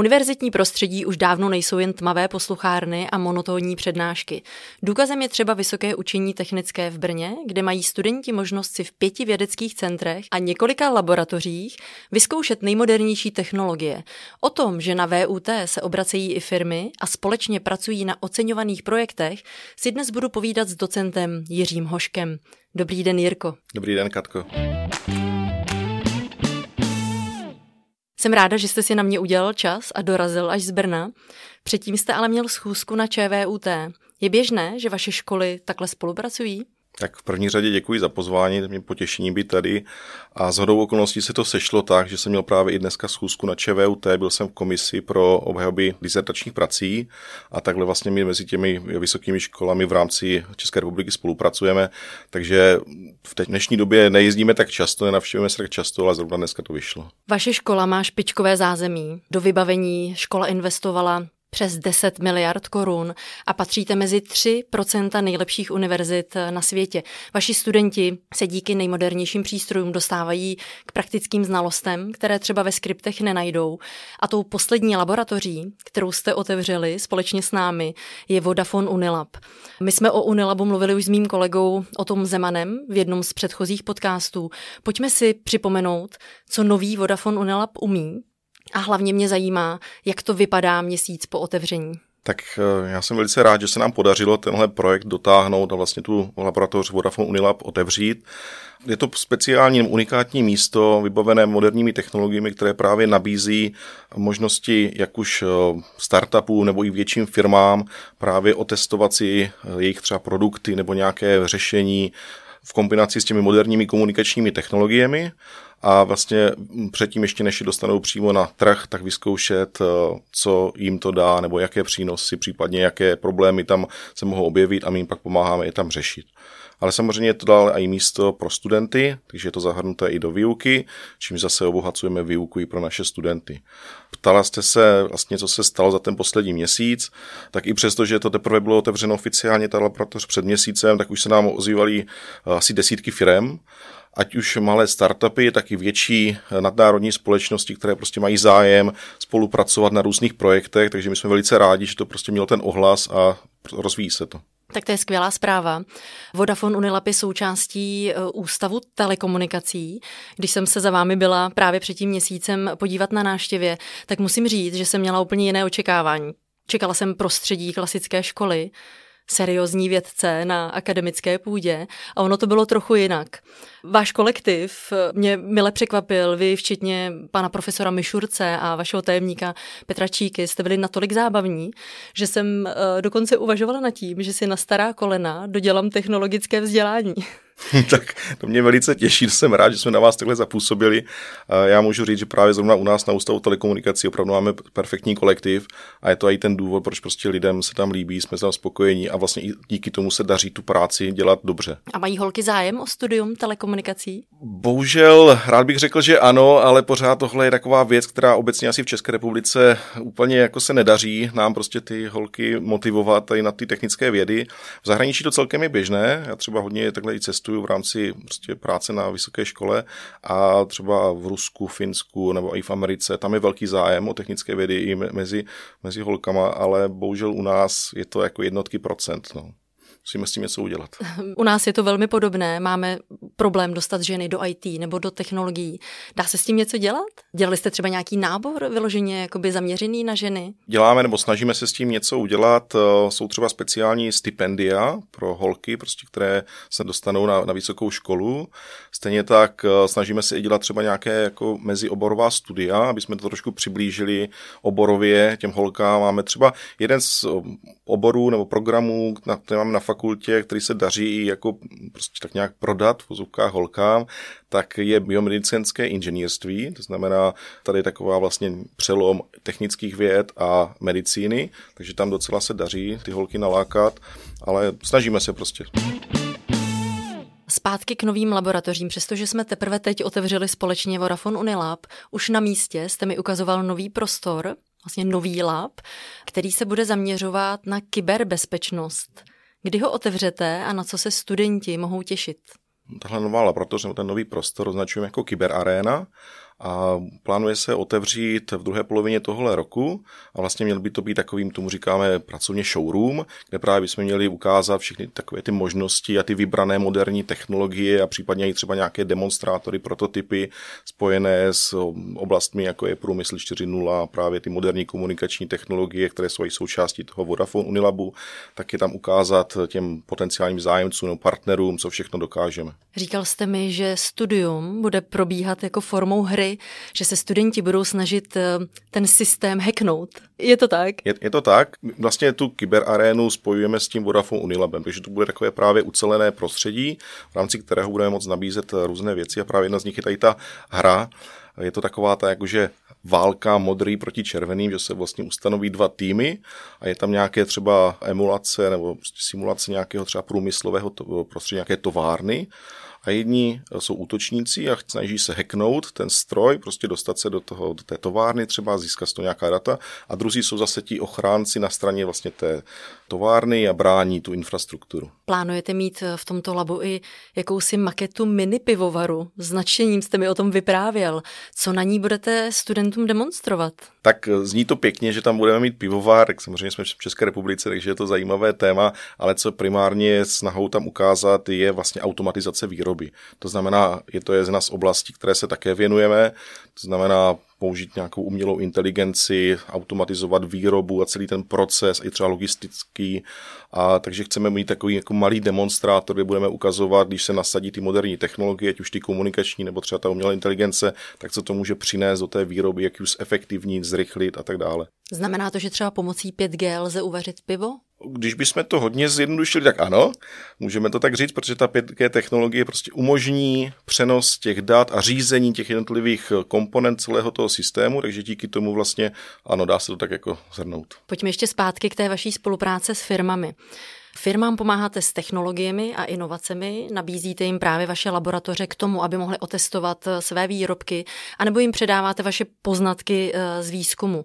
Univerzitní prostředí už dávno nejsou jen tmavé posluchárny a monotónní přednášky. Důkazem je třeba Vysoké učení technické v Brně, kde mají studenti možnost si v pěti vědeckých centrech a několika laboratořích vyzkoušet nejmodernější technologie. O tom, že na VUT se obracejí i firmy a společně pracují na oceňovaných projektech, si dnes budu povídat s docentem Jiřím Hoškem. Dobrý den, Jirko. Dobrý den, Katko. Jsem ráda, že jste si na mě udělal čas a dorazil až z Brna. Předtím jste ale měl schůzku na ČVUT. Je běžné, že vaše školy takhle spolupracují? Tak v první řadě děkuji za pozvání, mě potěšení být tady. A z hodou okolností se to sešlo tak, že jsem měl právě i dneska schůzku na ČVUT, byl jsem v komisi pro obhajoby disertačních prací a takhle vlastně my mezi těmi vysokými školami v rámci České republiky spolupracujeme, takže v dnešní době nejezdíme tak často, nenavštěvujeme se tak často, ale zrovna dneska to vyšlo. Vaše škola má špičkové zázemí. Do vybavení škola investovala přes 10 miliard korun a patříte mezi 3% nejlepších univerzit na světě. Vaši studenti se díky nejmodernějším přístrojům dostávají k praktickým znalostem, které třeba ve skriptech nenajdou. A tou poslední laboratoří, kterou jste otevřeli společně s námi, je Vodafone Unilab. My jsme o Unilabu mluvili už s mým kolegou o tom Zemanem v jednom z předchozích podcastů. Pojďme si připomenout, co nový Vodafone Unilab umí a hlavně mě zajímá, jak to vypadá měsíc po otevření. Tak eh, já jsem velice rád, že se nám podařilo tenhle projekt dotáhnout a vlastně tu laboratoř Vodafone Unilab otevřít. Je to speciální unikátní místo vybavené moderními technologiemi, které právě nabízí možnosti jak už eh, startupů nebo i větším firmám právě otestovat si eh, jejich třeba produkty nebo nějaké řešení v kombinaci s těmi moderními komunikačními technologiemi a vlastně předtím ještě než je dostanou přímo na trh, tak vyzkoušet, eh, co jim to dá, nebo jaké přínosy, případně jaké problémy tam se mohou objevit a my jim pak pomáháme je tam řešit. Ale samozřejmě je to dále i místo pro studenty, takže je to zahrnuté i do výuky, čím zase obohacujeme výuku i pro naše studenty. Ptala jste se vlastně, co se stalo za ten poslední měsíc, tak i přesto, že to teprve bylo otevřeno oficiálně ta laboratoř před měsícem, tak už se nám ozývaly eh, asi desítky firem ať už malé startupy, tak i větší nadnárodní společnosti, které prostě mají zájem spolupracovat na různých projektech, takže my jsme velice rádi, že to prostě mělo ten ohlas a rozvíjí se to. Tak to je skvělá zpráva. Vodafone Unilab je součástí e, Ústavu telekomunikací. Když jsem se za vámi byla právě před tím měsícem podívat na náštěvě, tak musím říct, že jsem měla úplně jiné očekávání. Čekala jsem prostředí klasické školy, seriózní vědce na akademické půdě a ono to bylo trochu jinak. Váš kolektiv mě mile překvapil, vy včetně pana profesora Mišurce a vašeho tajemníka Petra Číky jste byli natolik zábavní, že jsem eh, dokonce uvažovala nad tím, že si na stará kolena dodělám technologické vzdělání. tak to mě velice těší, jsem rád, že jsme na vás takhle zapůsobili. Já můžu říct, že právě zrovna u nás na Ústavu telekomunikací opravdu máme perfektní kolektiv a je to i ten důvod, proč prostě lidem se tam líbí, jsme tam spokojení a vlastně i díky tomu se daří tu práci dělat dobře. A mají holky zájem o studium telekomunikací? Bohužel, rád bych řekl, že ano, ale pořád tohle je taková věc, která obecně asi v České republice úplně jako se nedaří nám prostě ty holky motivovat tady na ty technické vědy. V zahraničí to celkem je běžné, já třeba hodně takhle i cestuju v rámci prostě práce na vysoké škole a třeba v Rusku, Finsku nebo i v Americe, tam je velký zájem o technické vědy i mezi, mezi holkama, ale bohužel u nás je to jako jednotky procent. No musíme s tím něco udělat. U nás je to velmi podobné. Máme problém dostat ženy do IT nebo do technologií. Dá se s tím něco dělat? Dělali jste třeba nějaký nábor vyloženě jakoby zaměřený na ženy? Děláme nebo snažíme se s tím něco udělat. Eh, jsou třeba speciální stipendia pro holky, prostě, které se dostanou na, na vysokou školu. Stejně tak eh, snažíme se i dělat třeba nějaké jako mezioborová studia, aby jsme to trošku přiblížili oborově těm holkám. Máme třeba jeden z eh, oborů nebo programů, na, které máme na fakultě, který se daří jako prostě tak nějak prodat v vozovkách holkám, tak je biomedicínské inženýrství, to znamená tady taková vlastně přelom technických věd a medicíny, takže tam docela se daří ty holky nalákat ale snažíme se prostě. Zpátky k novým laboratořím, přestože jsme teprve teď otevřeli společně Vodafone Unilab, už na místě jste mi ukazoval nový prostor, vlastně nový lab, který se bude zaměřovat na kyberbezpečnost. Kdy ho otevřete a na co se studenti mohou těšit? Tahle nová laboratoř nebo ten nový prostor označujeme jako kyberarena a plánuje se otevřít v druhé polovině tohle roku a vlastně měl by to být takovým, tomu říkáme pracovně showroom, kde právě bychom měli ukázat všechny takové ty možnosti a ty vybrané moderní technologie a případně i třeba nějaké demonstrátory, prototypy spojené s oblastmi, jako je průmysl 4.0 a právě ty moderní komunikační technologie, které jsou i součástí toho Vodafone Unilabu, tak je tam ukázat těm potenciálním zájemcům nebo partnerům, co všechno dokážeme. Říkal jste mi, že studium bude probíhat jako formou hry že se studenti budou snažit eh, ten systém hacknout. Je to tak? Je, je to tak. Vlastně tu kyberarénu spojujeme s tím Vodafone Unilabem, takže to bude takové právě ucelené prostředí, v rámci kterého budeme moct nabízet eh, různé věci a právě jedna z nich je tady ta hra. Je to taková ta jakože válka modrý proti červeným, že se vlastně ustanoví dva týmy a je tam nějaké třeba emulace nebo simulace nějakého třeba průmyslového prostředí, nějaké továrny a jedni jsou útočníci a snaží se hacknout ten stroj, prostě dostat se do, toho, do té továrny, třeba získat z toho nějaká data a druzí jsou zase ti ochránci na straně vlastně té továrny a brání tu infrastrukturu. Plánujete mít v tomto labu i jakousi maketu mini pivovaru? Značením jste mi o tom vyprávěl. Co na ní budete studentům demonstrovat? Tak zní to pěkně, že tam budeme mít pivovar, tak samozřejmě jsme v České republice, takže je to zajímavé téma, ale co primárně je snahou tam ukázat, je vlastně automatizace výroby. To znamená, je to jedna z oblastí, které se také věnujeme, to znamená použít nějakou umělou inteligenci, automatizovat výrobu a celý ten proces, i třeba logistický. A takže chceme mít takový jako malý demonstrátor, kde budeme ukazovat, když se nasadí ty moderní technologie, ať už ty komunikační nebo třeba ta umělá inteligence, tak co to může přinést do té výroby, jak ji zefektivnit, zrychlit a tak dále. Znamená to, že třeba pomocí 5G lze uvařit pivo? Když bychom to hodně zjednodušili, tak ano, můžeme to tak říct, protože ta 5G technologie prostě umožní přenos těch dat a řízení těch jednotlivých komponent celého toho systému, takže díky tomu vlastně, ano, dá se to tak jako zhrnout. Pojďme ještě zpátky k té vaší spolupráce s firmami. Firmám pomáháte s technologiemi a inovacemi, nabízíte jim právě vaše laboratoře k tomu, aby mohli otestovat eh, své výrobky, anebo jim předáváte vaše poznatky eh, z výzkumu.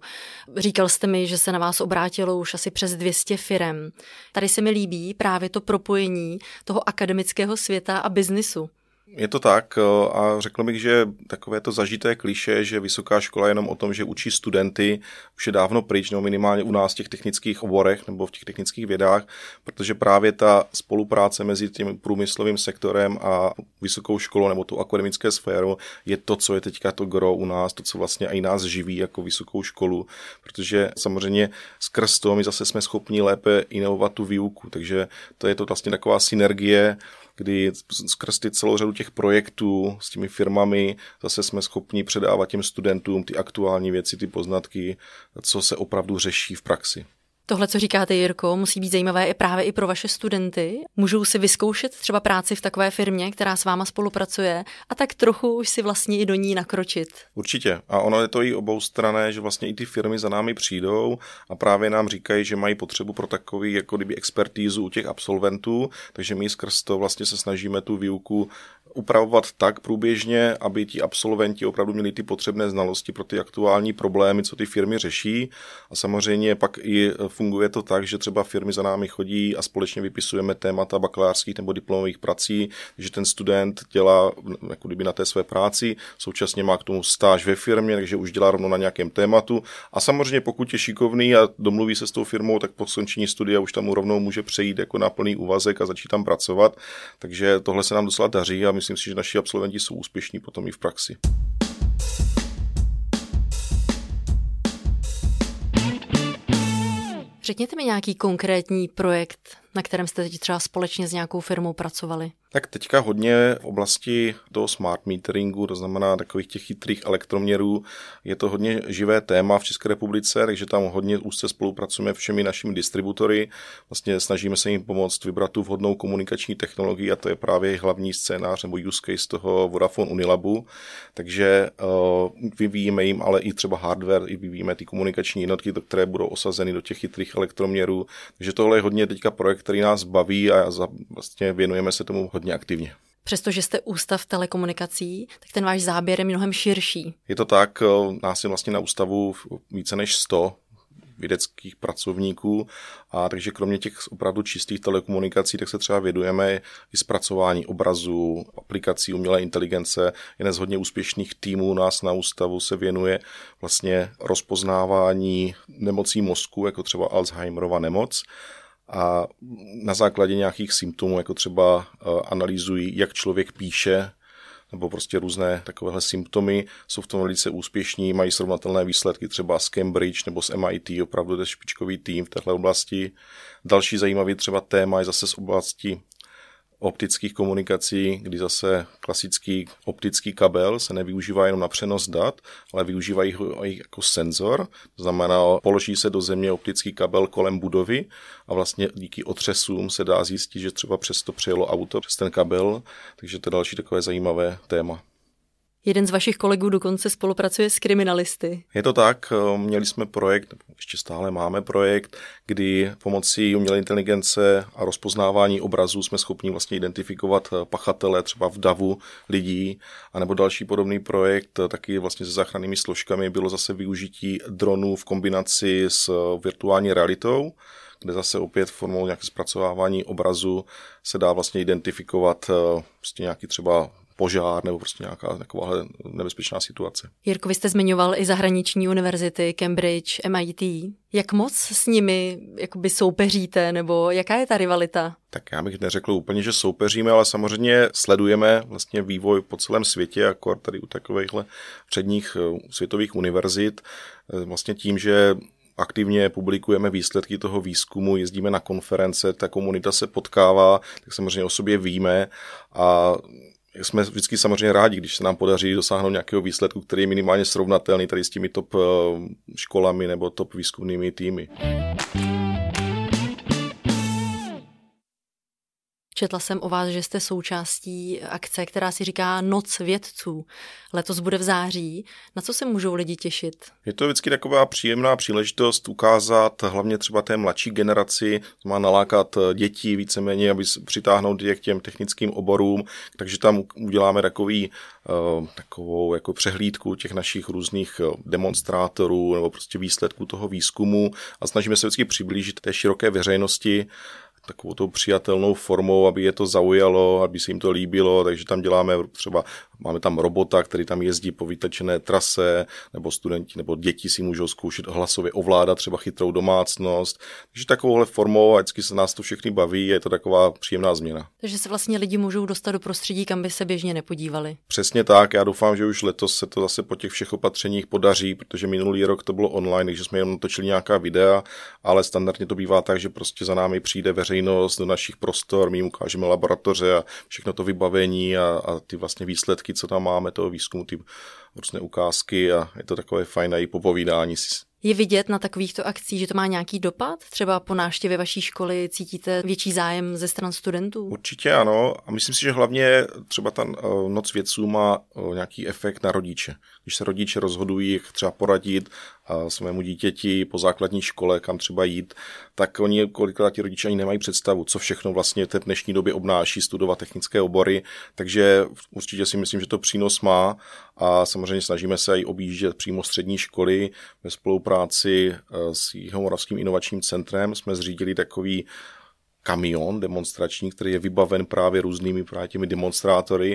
Říkal jste mi, že se na vás obrátilo už asi přes 200 firm. Tady se mi líbí právě to propojení toho akademického světa a biznisu. Je to tak eh, a řekl bych, že takové to zažité kliše, že vysoká škola je jenom o tom, že učí studenty, už je dávno pryč, nebo minimálně u nás v těch technických oborech nebo v těch technických vědách, protože právě ta spolupráce mezi tím průmyslovým sektorem a vysokou školou nebo tu akademické sférou je to, co je teďka to gro u nás, to, co vlastně i nás živí jako vysokou školu, protože samozřejmě skrz to my zase jsme schopni lépe inovovat tu výuku, takže to je to vlastně taková synergie kdy skrz ty celou řadu těch projektů s těmi firmami zase jsme schopni předávat těm studentům ty aktuální věci, ty poznatky, co se opravdu řeší v praxi. Tohle, co říkáte, Jirko, musí být zajímavé i právě i pro vaše studenty. Můžou si vyzkoušet třeba práci v takové firmě, která s váma spolupracuje a tak trochu už si vlastně i do ní nakročit. Určitě. A ono je to i obou strané, že vlastně i ty firmy za námi přijdou a právě nám říkají, že mají potřebu pro takový jako kdyby expertízu u těch absolventů, takže my skrz to vlastně se snažíme tu výuku upravovat tak průběžně, aby ti absolventi opravdu měli ty potřebné znalosti pro ty aktuální problémy, co ty firmy řeší. A samozřejmě pak i funguje to tak, že třeba firmy za námi chodí a společně vypisujeme témata bakalářských nebo diplomových prací, že ten student dělá jako kdyby na té své práci, současně má k tomu stáž ve firmě, takže už dělá rovno na nějakém tématu. A samozřejmě pokud je šikovný a domluví se s tou firmou, tak po skončení studia už tam rovnou může přejít jako na plný úvazek a začít tam pracovat. Takže tohle se nám docela daří a my myslím si, že naši absolventi jsou úspěšní potom i v praxi. Řekněte mi nějaký konkrétní projekt, na kterém jste teď třeba společně s nějakou firmou pracovali? Tak teďka hodně v oblasti toho smart meteringu, to znamená takových těch chytrých elektroměrů, je to hodně živé téma v České republice, takže tam hodně úzce spolupracujeme všemi našimi distributory. Vlastně snažíme se jim pomoct vybrat tu vhodnou komunikační technologii a to je právě hlavní scénář nebo use case toho Vodafone Unilabu. Takže uh, vyvíjíme jim ale i třeba hardware, i vyvíjíme ty komunikační jednotky, které budou osazeny do těch chytrých elektroměrů. Takže tohle je hodně teďka projekt který nás baví a vlastně věnujeme se tomu hodně aktivně. Přestože jste ústav telekomunikací, tak ten váš záběr je mnohem širší. Je to tak, nás je vlastně na ústavu více než 100 vědeckých pracovníků. A takže kromě těch opravdu čistých telekomunikací, tak se třeba vědujeme i zpracování obrazů, aplikací umělé inteligence. Jeden z hodně úspěšných týmů nás na ústavu se věnuje vlastně rozpoznávání nemocí mozku, jako třeba Alzheimerova nemoc a na základě nějakých symptomů, jako třeba eh, analýzují, jak člověk píše, nebo prostě různé takovéhle symptomy, jsou v tom velice úspěšní, mají srovnatelné výsledky třeba z Cambridge nebo z MIT, opravdu to je špičkový tým v této oblasti. Další zajímavý třeba téma je zase z oblasti optických komunikací, kdy zase klasický optický kabel se nevyužívá jenom na přenos dat, ale využívají ho i jako senzor. To znamená, položí se do země optický kabel kolem budovy a vlastně díky otřesům se dá zjistit, že třeba přes to přejelo auto přes ten kabel, takže to je další takové zajímavé téma. Jeden z vašich kolegů dokonce spolupracuje s kriminalisty. Je to tak, eh, měli jsme projekt, ještě stále máme projekt, kdy pomocí umělé inteligence a rozpoznávání obrazů jsme schopni vlastně identifikovat eh, pachatele třeba v davu lidí, anebo další podobný projekt eh, taky vlastně se záchrannými složkami bylo zase využití dronů v kombinaci s virtuální realitou, kde zase opět formou nějaké zpracovávání obrazu se dá vlastně identifikovat prostě nějaký třeba požár nebo prostě nějaká taková nebezpečná situace. Jirko, vy jste zmiňoval i zahraniční univerzity, Cambridge, MIT. Jak moc s nimi jakoby soupeříte, nebo jaká je ta rivalita? Tak já bych neřekl úplně, že soupeříme, ale samozřejmě sledujeme vlastně vývoj po celém světě, jako tady u takovýchhle předních eh, světových univerzit. Eh, vlastně tím, že aktivně publikujeme výsledky toho výzkumu, jezdíme na konference, ta komunita se potkává, tak samozřejmě o sobě víme a jsme vždycky samozřejmě rádi, když se nám podaří dosáhnout nějakého výsledku, který je minimálně srovnatelný tady s těmi top eh, školami nebo top výzkumnými týmy. Četla jsem o vás, že jste součástí akce, která si říká Noc vědců. Letos bude v září. Na co se můžou lidi těšit? Je to vždycky taková příjemná příležitost ukázat hlavně třeba té mladší generaci, má nalákat děti víceméně, aby přitáhnout je k těm technickým oborům, takže tam uděláme takový eh, takovou jako přehlídku těch našich různých eh, demonstrátorů nebo prostě výsledků toho výzkumu a snažíme se vždycky přiblížit té široké veřejnosti takovou tou přijatelnou formou, aby je to zaujalo, aby se jim to líbilo, takže tam děláme třeba, máme tam robota, který tam jezdí po vytečené trase, nebo studenti nebo děti si můžou zkoušet hlasově ovládat třeba chytrou domácnost. Takže takovouhle formou a vždycky se nás to všechny baví, je to taková příjemná změna. Takže se vlastně lidi můžou dostat do prostředí, kam by se běžně nepodívali. Přesně tak, já doufám, že už letos se to zase po těch všech opatřeních podaří, protože minulý rok to bylo online, takže jsme jenom natočili nějaká videa, ale standardně to bývá tak, že prostě za námi přijde veřejnost do našich prostor, my jim ukážeme laboratoře a všechno to vybavení a, a ty vlastně výsledky, co tam máme, toho výzkumu, ty různé ukázky a je to takové fajné i popovídání si je vidět na takovýchto akcích, že to má nějaký dopad? Třeba po návštěvě vaší školy cítíte větší zájem ze stran studentů? Určitě ano. A myslím si, že hlavně třeba ta eh, noc vědců má eh, nějaký efekt na rodiče. Když se rodiče rozhodují, jak třeba poradit eh, svému dítěti po základní škole, kam třeba jít, tak oni kolikrát ti rodiče ani nemají představu, co všechno vlastně v té dnešní době obnáší studovat technické obory. Takže určitě si myslím, že to přínos má a samozřejmě snažíme se i objíždět přímo střední školy ve spolupráci eh, s Jihomoravským inovačním centrem. Jsme zřídili takový kamion demonstrační, který je vybaven právě různými právě těmi demonstrátory.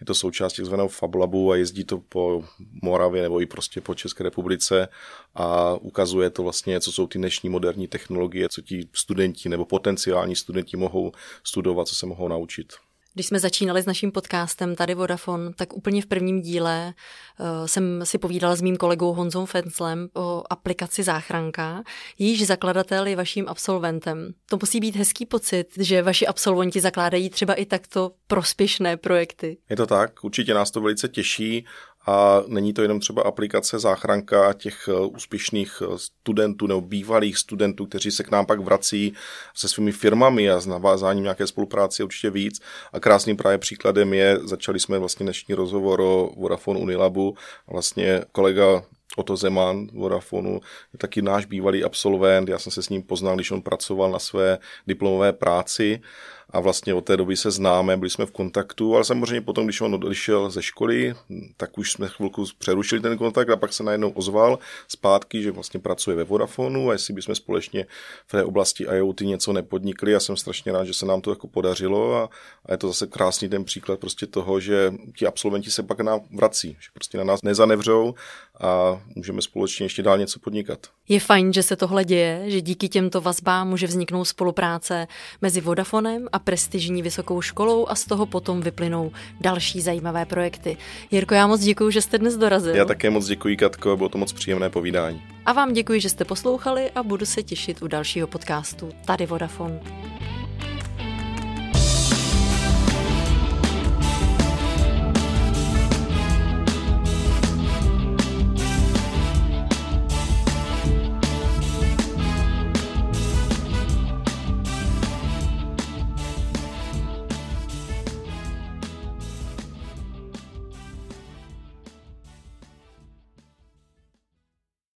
Je to součást takzvaného Fablabu a jezdí to po Moravě nebo i prostě po České republice a ukazuje to vlastně, co jsou ty dnešní moderní technologie, co ti studenti nebo potenciální studenti mohou studovat, co se mohou naučit. Když jsme začínali s naším podcastem tady Vodafone, tak úplně v prvním díle uh, jsem si povídala s mým kolegou Honzou Fenslem o aplikaci Záchranka. Jejíž zakladatel je vaším absolventem. To musí být hezký pocit, že vaši absolventi zakládají třeba i takto prospěšné projekty. Je to tak, určitě nás to velice těší a není to jenom třeba aplikace záchranka těch eh, úspěšných eh, studentů nebo bývalých studentů, kteří se k nám pak vrací se svými firmami a s navázáním nějaké spolupráce určitě víc. A krásným právě příkladem je, začali jsme vlastně dnešní rozhovor o Vodafone Unilabu. Vlastně kolega Oto Zeman Vodafonu, je taky náš bývalý absolvent, já jsem se s ním poznal, když on pracoval na své diplomové práci a vlastně od té doby se známe, byli jsme v kontaktu, ale samozřejmě potom, když on odešel ze školy, tak už jsme chvilku přerušili ten kontakt a pak se najednou ozval zpátky, že vlastně pracuje ve Vodafonu a jestli bychom společně v té oblasti IoT něco nepodnikli. Já jsem strašně rád, že se nám to jako podařilo a, a je to zase krásný ten příklad prostě toho, že ti absolventi se pak nám vrací, že prostě na nás nezanevřou a můžeme společně ještě dál něco podnikat. Je fajn, že se tohle děje, že díky těmto vazbám může vzniknout spolupráce mezi Vodafonem a prestižní vysokou školou a z toho potom vyplynou další zajímavé projekty. Jirko, já moc děkuji, že jste dnes dorazil. Já také moc děkuji, Katko, bylo to moc příjemné povídání. A vám děkuji, že jste poslouchali a budu se těšit u dalšího podcastu Tady Vodafone.